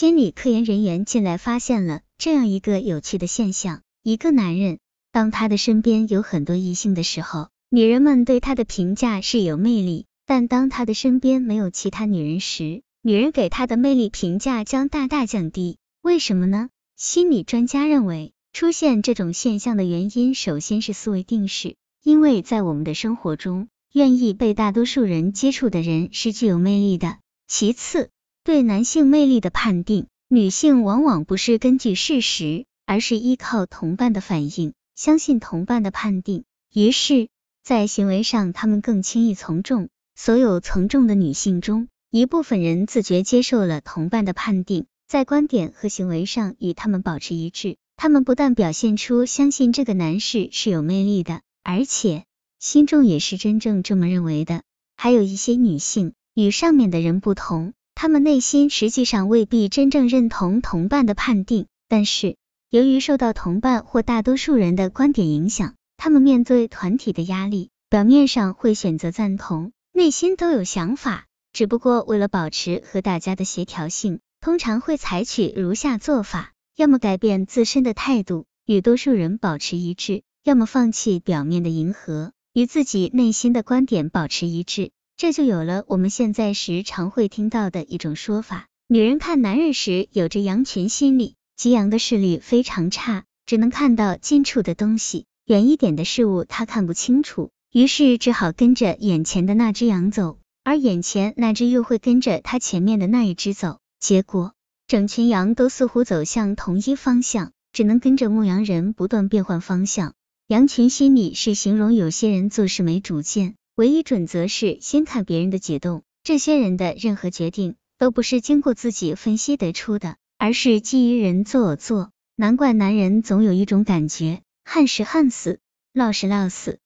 心理科研人员进来发现了这样一个有趣的现象：一个男人当他的身边有很多异性的时候，女人们对他的评价是有魅力；但当他的身边没有其他女人时，女人给他的魅力评价将大大降低。为什么呢？心理专家认为，出现这种现象的原因，首先是思维定式，因为在我们的生活中，愿意被大多数人接触的人是具有魅力的。其次，对男性魅力的判定，女性往往不是根据事实，而是依靠同伴的反应，相信同伴的判定，于是，在行为上他们更轻易从众。所有从众的女性中，一部分人自觉接受了同伴的判定，在观点和行为上与他们保持一致。他们不但表现出相信这个男士是有魅力的，而且心中也是真正这么认为的。还有一些女性与上面的人不同。他们内心实际上未必真正认同同伴的判定，但是由于受到同伴或大多数人的观点影响，他们面对团体的压力，表面上会选择赞同，内心都有想法，只不过为了保持和大家的协调性，通常会采取如下做法：要么改变自身的态度，与多数人保持一致；要么放弃表面的迎合，与自己内心的观点保持一致。这就有了我们现在时常会听到的一种说法：女人看男人时有着羊群心理，吉阳的视力非常差，只能看到近处的东西，远一点的事物她看不清楚，于是只好跟着眼前的那只羊走，而眼前那只又会跟着它前面的那一只走，结果整群羊都似乎走向同一方向，只能跟着牧羊人不断变换方向。羊群心理是形容有些人做事没主见。唯一准则是先看别人的举动，这些人的任何决定都不是经过自己分析得出的，而是基于人做我做。难怪男人总有一种感觉，旱时旱死，涝时涝死。